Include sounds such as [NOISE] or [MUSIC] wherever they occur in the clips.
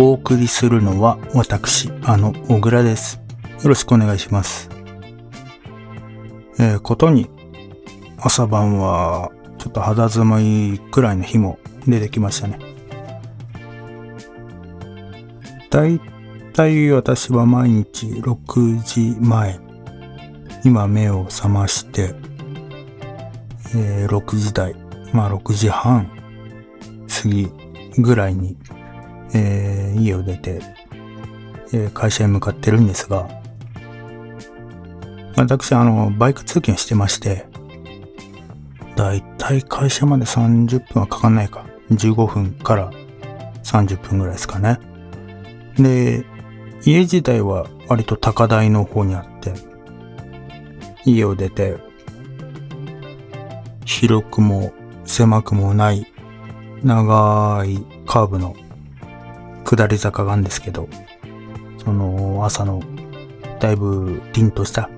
お送りするのは私、あの、小倉です。よろしくお願いします。えーことに、朝晩は、ちょっと肌寒いくらいの日も出てきましたね。だいたい私は毎日6時前、今目を覚まして、えー6時台、まあ6時半過ぎぐらいに、えー家を出て、えー会社へ向かってるんですが、私、あの、バイク通勤してまして、だいたい会社まで30分はかかんないか。15分から30分ぐらいですかね。で、家自体は割と高台の方にあって、家を出て、広くも狭くもない長いカーブの下り坂があるんですけど、その朝のだいぶ凛とした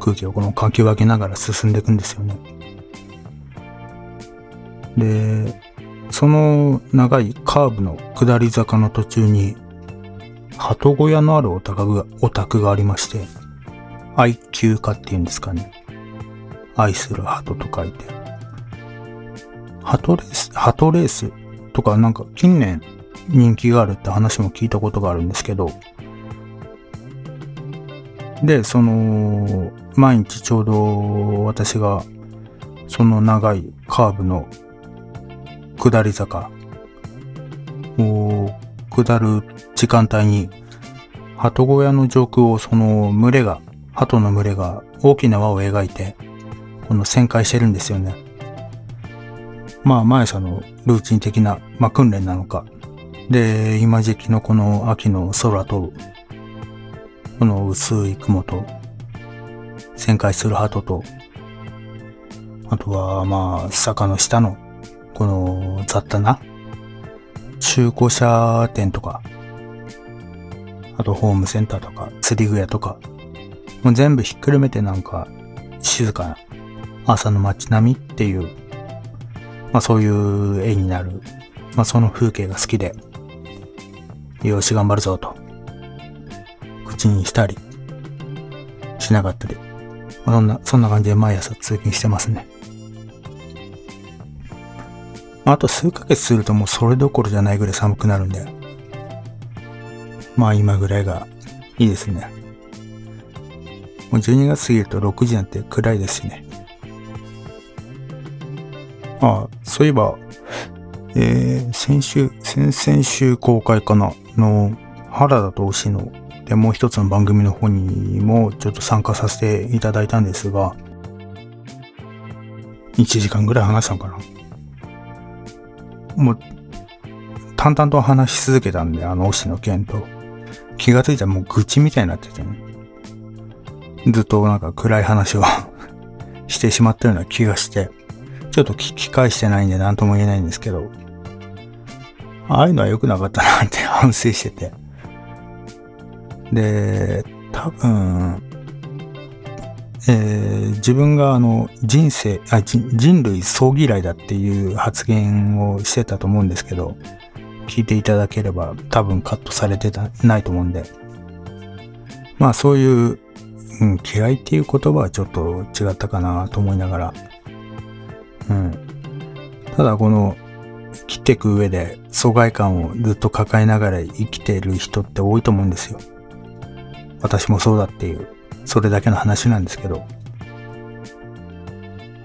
空気をこのかき分けながら進んでいくんですよね。で、その長いカーブの下り坂の途中に、鳩小屋のあるお宅が、お宅がありまして、愛休家っていうんですかね。愛する鳩と書いて。鳩レース、鳩レースとかなんか近年人気があるって話も聞いたことがあるんですけど、で、その、毎日ちょうど私がその長いカーブの下り坂を下る時間帯に鳩小屋の上空をその群れが、鳩の群れが大きな輪を描いて、この旋回してるんですよね。まあ、前さんのルーチン的な、まあ、訓練なのか。で、今時期のこの秋の空と、この薄い雲と、旋回する鳩と、あとは、まあ、坂の下の、この雑多な、中古車店とか、あとホームセンターとか、釣り具屋とか、もう全部ひっくるめてなんか、静かな朝の街並みっていう、まあそういう絵になる、まあその風景が好きで、よし頑張るぞと、口にしたり、しなかったり、まあそんな、そんな感じで毎朝通勤してますね。ああと数ヶ月するともうそれどころじゃないぐらい寒くなるんで、まあ今ぐらいがいいですね。もう12月過ぎると6時なんて暗いですしね。ああ、そういえば、えー、先週、先々週公開かなの原田と牛のでもう一つの番組の方にもちょっと参加させていただいたんですが、1時間ぐらい話したのかな。もう、淡々と話し続けたんで、あの推しの件と。気がついたらもう愚痴みたいになっててね。ずっとなんか暗い話を [LAUGHS] してしまったような気がして、ちょっと聞き返してないんで何とも言えないんですけど、ああいうのは良くなかったなって [LAUGHS] 反省してて。で、多分、えー自分があの人生あ人、類総嫌いだっていう発言をしてたと思うんですけど、聞いていただければ多分カットされてたないと思うんで、まあそういう、うん、嫌いっていう言葉はちょっと違ったかなと思いながら、うん。ただこの生きていく上で疎外感をずっと抱えながら生きている人って多いと思うんですよ。私もそうだっていう、それだけの話なんですけど。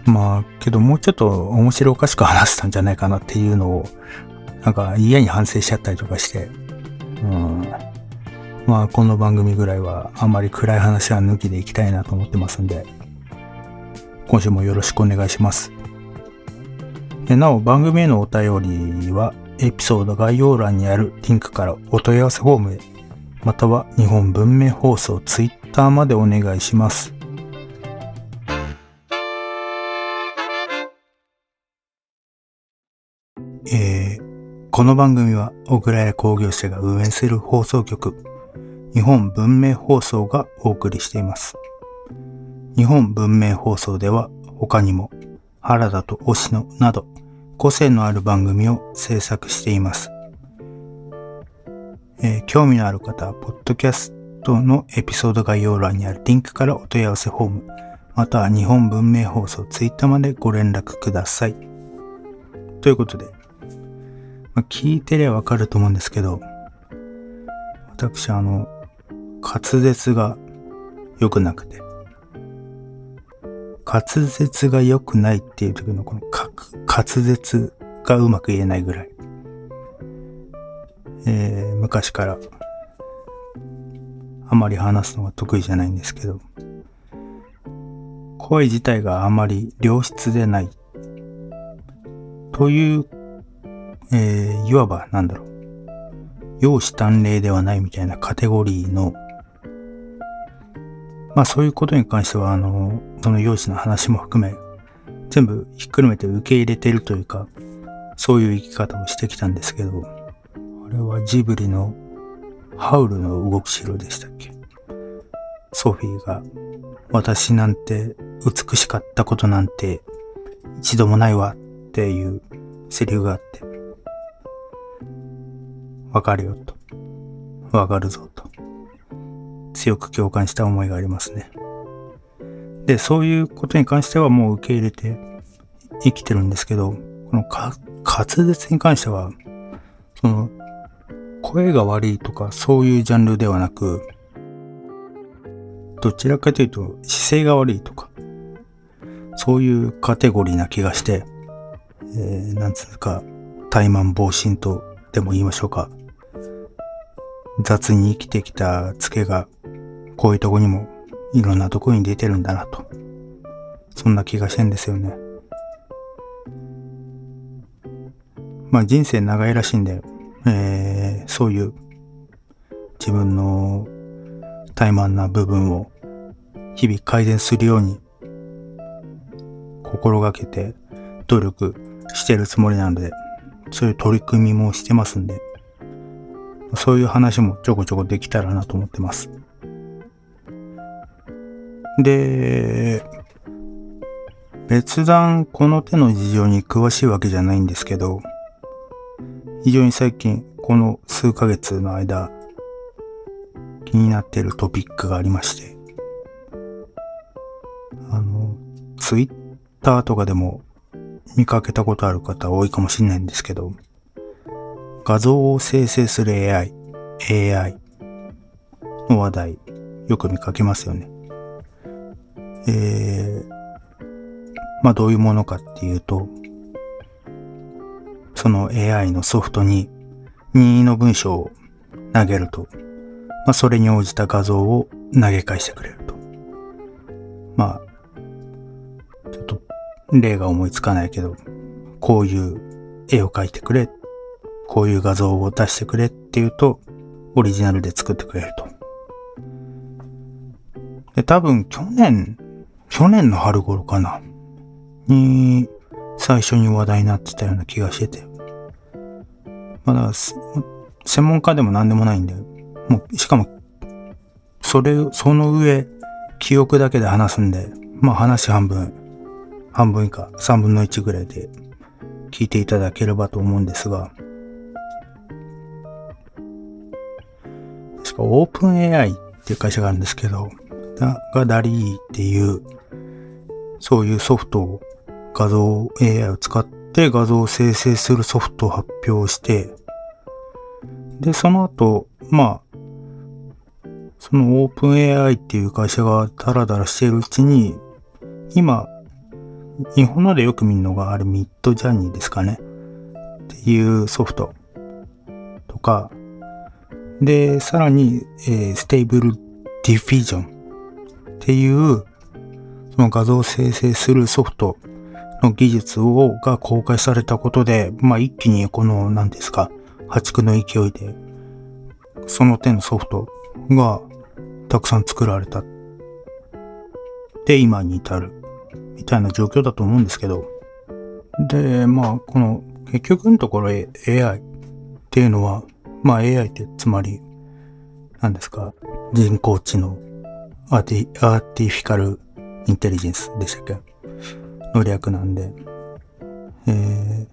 まあ、けどもうちょっと面白おかしく話せたんじゃないかなっていうのを、なんか嫌に反省しちゃったりとかして、うん。まあ、この番組ぐらいはあんまり暗い話は抜きでいきたいなと思ってますんで、今週もよろしくお願いします。なお、番組へのお便りは、エピソード概要欄にあるリンクからお問い合わせフォームへ、または日本文明放送ツイッターまでお願いします。えー、この番組は小倉屋工業者が運営する放送局、日本文明放送がお送りしています。日本文明放送では他にも原田と推野など個性のある番組を制作しています。えー興味のある方は、ポッドキャストのエピソード概要欄にあるリンクからお問い合わせフォーム、または日本文明放送ツイッターまでご連絡ください。ということで、まあ、聞いてりゃわかると思うんですけど、私あの、滑舌が良くなくて、滑舌が良くないっていう時のこの滑舌がうまく言えないぐらい。えー昔からあまり話すのが得意じゃないんですけど、声自体があまり良質でない。という、えーいわばなんだろう。容姿端麗ではないみたいなカテゴリーの、まあそういうことに関しては、あの、その容姿の話も含め、全部ひっくるめて受け入れてるというか、そういう生き方をしてきたんですけど、あれはジブリのハウルの動く城でしたっけ？ソフィーが私なんて美しかったことなんて一度もないわっていうセリフがあってわかるよと。わかるぞと。強く共感した思いがありますね。で、そういうことに関してはもう受け入れて生きてるんですけど、この滑舌に関しては、その声が悪いとかそういうジャンルではなく、どちらかというと姿勢が悪いとか、そういうカテゴリーな気がして、えー、なんつうか、怠慢防止とでも言いましょうか。雑に生きてきたツケが、こういうとこにもいろんなとこに出てるんだなと。そんな気がしてんですよね。まあ人生長いらしいんで、えーそういう自分の怠慢な部分を日々改善するように心がけて努力してるつもりなので、そういう取り組みもしてますんで、そういう話もちょこちょこできたらなと思ってます。で、別段この手の事情に詳しいわけじゃないんですけど、非常に最近この数ヶ月の間気になっているトピックがありまして、あの、ツイッターとかでも見かけたことある方多いかもしれないんですけど、画像を生成する AI、AI の話題、よく見かけますよね。えー、まあどういうものかっていうと、その AI のソフトに任意の文章を投げると、まあそれに応じた画像を投げ返してくれると。まあ、ちょっと例が思いつかないけど、こういう絵を描いてくれ、こういう画像を出してくれっていうと、オリジナルで作ってくれると。で、多分去年、去年の春頃かな、に、最初に話題になってたような気がしてて。まだ、専門家でも何でもないんで、もう、しかも、それ、その上、記憶だけで話すんで、まあ話半分、半分以下、三分の一ぐらいで聞いていただければと思うんですが、かオープン AI っていう会社があるんですけど、がダリーっていう、そういうソフトを、画像 AI を使って画像を生成するソフトを発表して、で、その後、まあ、そのオープン AI っていう会社がダラダラしているうちに、今、日本のでよく見るのがあれミッドジャーニーですかね。っていうソフトとか、で、さらに、えー、 Stable Diffusion っていう、その画像を生成するソフトの技術を、が公開されたことで、まあ一気にこの、何ですか、破竹の勢いで、その手のソフトがたくさん作られた。で、今に至る。みたいな状況だと思うんですけど。で、まあ、この、結局のところ AI っていうのは、まあ AI ってつまり、何ですか、人工知能、アーティ、アーティフィカルインテリジェンスでしたっけ？の略なんで、えー、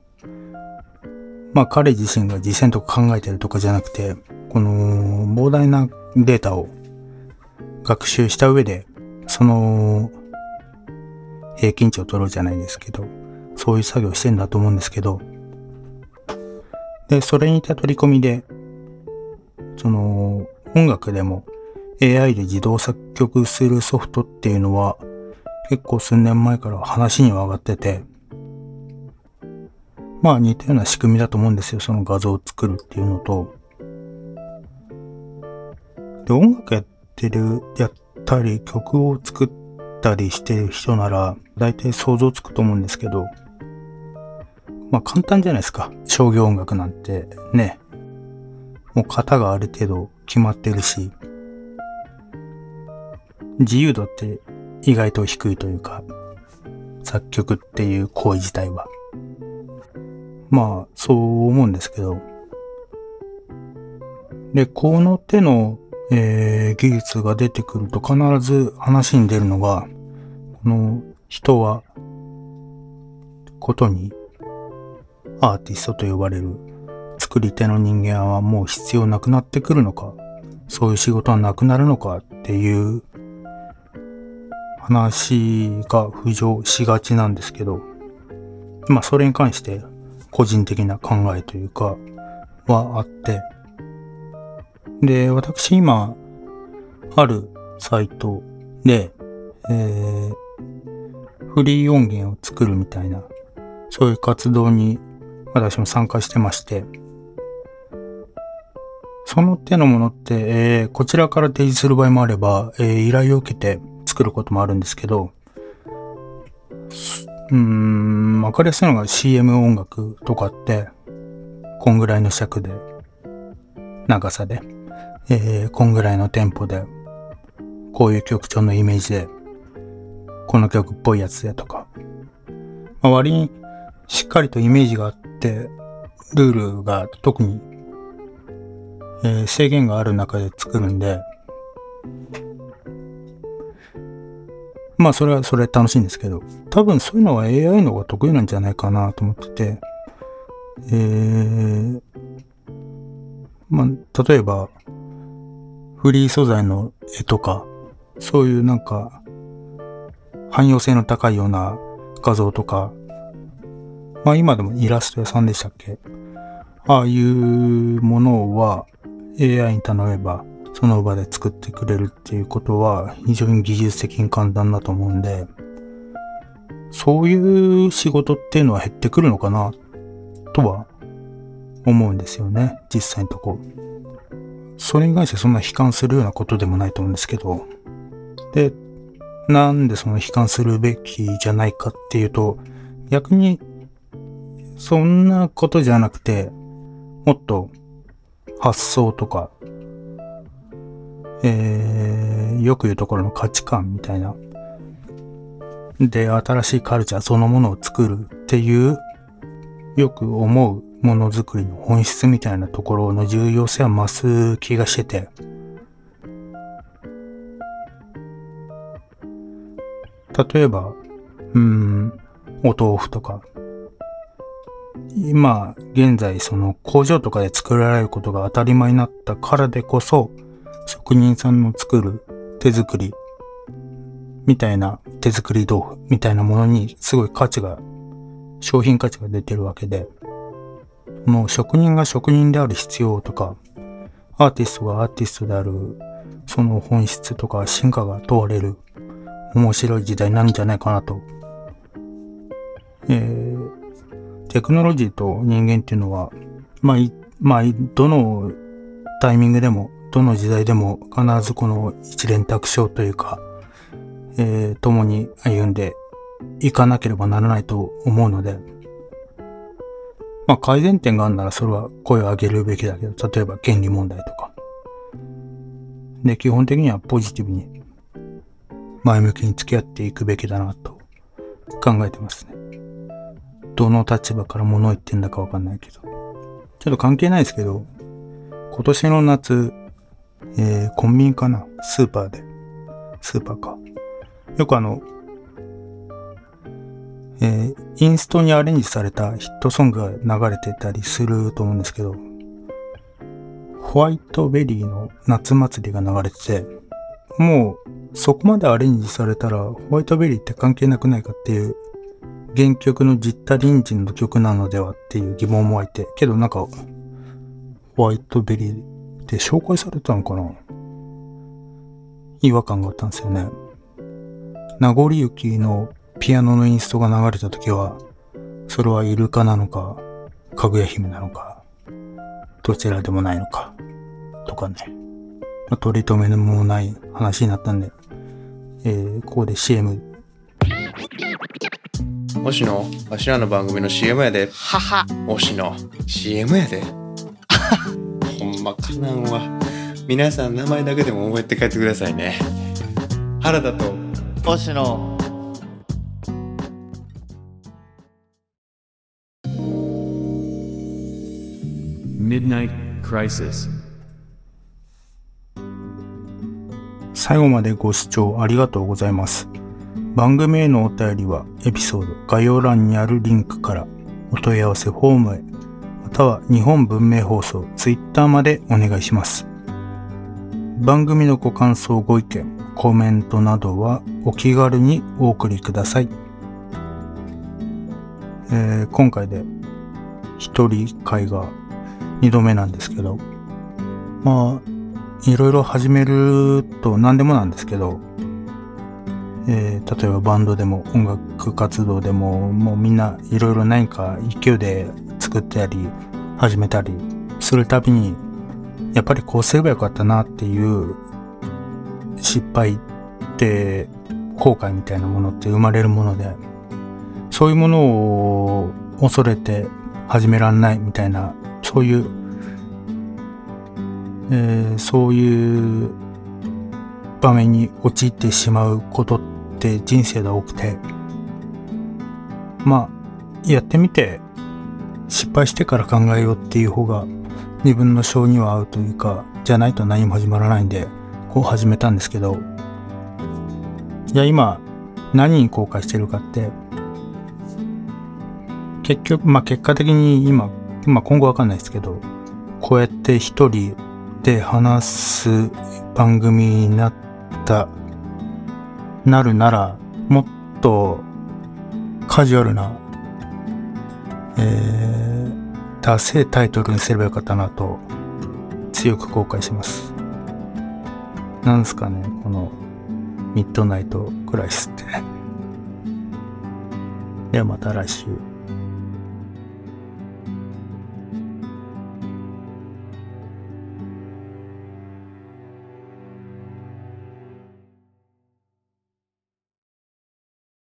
まあ彼自身が実践とか考えてるとかじゃなくて、この膨大なデータを学習した上で、その平均値を取ろうじゃないですけど、そういう作業してんだと思うんですけど、で、それにた取り込みで、その音楽でも AI で自動作曲するソフトっていうのは結構数年前から話には上がってて、まあ似たような仕組みだと思うんですよ。その画像を作るっていうのと。で、音楽やってる、やったり曲を作ったりしてる人なら大体想像つくと思うんですけど、まあ簡単じゃないですか。商業音楽なんてね。もう型がある程度決まってるし、自由度って意外と低いというか、作曲っていう行為自体は。まあ、そう思うんですけど。で、この手の、えー、技術が出てくると必ず話に出るのが、この人は、ことに、アーティストと呼ばれる作り手の人間はもう必要なくなってくるのか、そういう仕事はなくなるのかっていう。話が浮上しがちなんですけど、まあそれに関して個人的な考えというかはあって、で、私今あるサイトで、えー、フリー音源を作るみたいな、そういう活動に私も参加してまして、その手のものって、えー、こちらから提示する場合もあれば、えー、依頼を受けて作ることもあるんですけど、うん、わかりやすいのが CM 音楽とかって、こんぐらいの尺で、長さで、えー、こんぐらいのテンポで、こういう曲調のイメージで、この曲っぽいやつでとか、まあ、割にしっかりとイメージがあって、ルールが特に、えー、制限がある中で作るんで、まあそれはそれ楽しいんですけど、多分そういうのは AI の方が得意なんじゃないかなと思ってて、えー、まあ例えば、フリー素材の絵とか、そういうなんか、汎用性の高いような画像とか、まあ今でもイラスト屋さんでしたっけ？ああいうものは AI に頼めばその場で作ってくれるっていうことは非常に技術的に簡単だと思うんで、そういう仕事っていうのは減ってくるのかなとは思うんですよね、実際のとこ。それに関してそんな悲観するようなことでもないと思うんですけど、で、なんでその悲観するべきじゃないかっていうと、逆に、そんなことじゃなくて、もっと発想とかえー、よく言うところの価値観みたいな。で、新しいカルチャーそのものを作るっていう、よく思うものづくりの本質みたいなところの重要性は増す気がしてて。例えば、うん、お豆腐とか。今、現在その工場とかで作られることが当たり前になったからでこそ、職人さんの作る手作りみたいな手作り豆腐みたいなものにすごい価値が、商品価値が出てるわけで、もう職人が職人である必要とか、アーティストがアーティストである、その本質とか進化が問われる面白い時代なんじゃないかなと。えー、テクノロジーと人間っていうのは、まあ、まあ、どのタイミングでもどの時代でも必ずこの一連卓章というか、えー、共に歩んでいかなければならないと思うので、まあ改善点があるならそれは声を上げるべきだけど、例えば権利問題とか。で、基本的にはポジティブに前向きに付き合っていくべきだなと考えてますね。どの立場から物言ってんだかわかんないけど。ちょっと関係ないですけど、今年の夏、えー、コンビニかな？スーパーで。スーパーか。よくあの、えー、インストにアレンジされたヒットソングが流れてたりすると思うんですけど、ホワイトベリーの夏祭りが流れてて、もうそこまでアレンジされたらホワイトベリーって関係なくないかっていう原曲のジッタリンジンの曲なのではっていう疑問も湧いて、けどなんかホワイトベリーって紹介されたのかな？違和感があったんですよね。名残雪のピアノのインストが流れた時は、それはイルカなのか、かぐや姫なのか、どちらでもないのか、とかね。まあ、取り留めのもない話になったんで、えー、ここで CM。もしの、わしらの番組の CM やで。はは。もしの、CM やで。[LAUGHS] ほんまかなんわ。皆さん名前だけでも覚えて帰ってくださいね。原田と、星野。Midnight Crisis 最後までご視聴ありがとうございます。番組へのお便りはエピソード概要欄にあるリンクからお問い合わせフォームへまたは日本文明放送ツイッターまでお願いします。番組のご感想ご意見コメントなどはお気軽にお送りください。えー今回で一人会が二度目なんですけど、まあ、いろいろ始めると何でもなんですけど、えー例えばバンドでも音楽活動でももうみんないろいろ何か勢いで作ったり始めたりするたびにやっぱりこうすればよかったなっていう失敗って後悔みたいなものって生まれるものでそういうものを恐れて始めらんないみたいなそういう、えーそういう場面に陥ってしまうことって人生で多くて。まあやってみて失敗してから考えようっていう方が自分の性には合うというかじゃないと何も始まらないんでこう始めたんですけど。いや今何に後悔してるかって結局まあ結果的に今まあ今後わかんないですけどこうやって一人で話す番組になったなるならもっとカジュアルなえー、ダセータイトルにすればよかったなと強く後悔します。なんすかねこのミッドナイトクライスって。ではまた来週。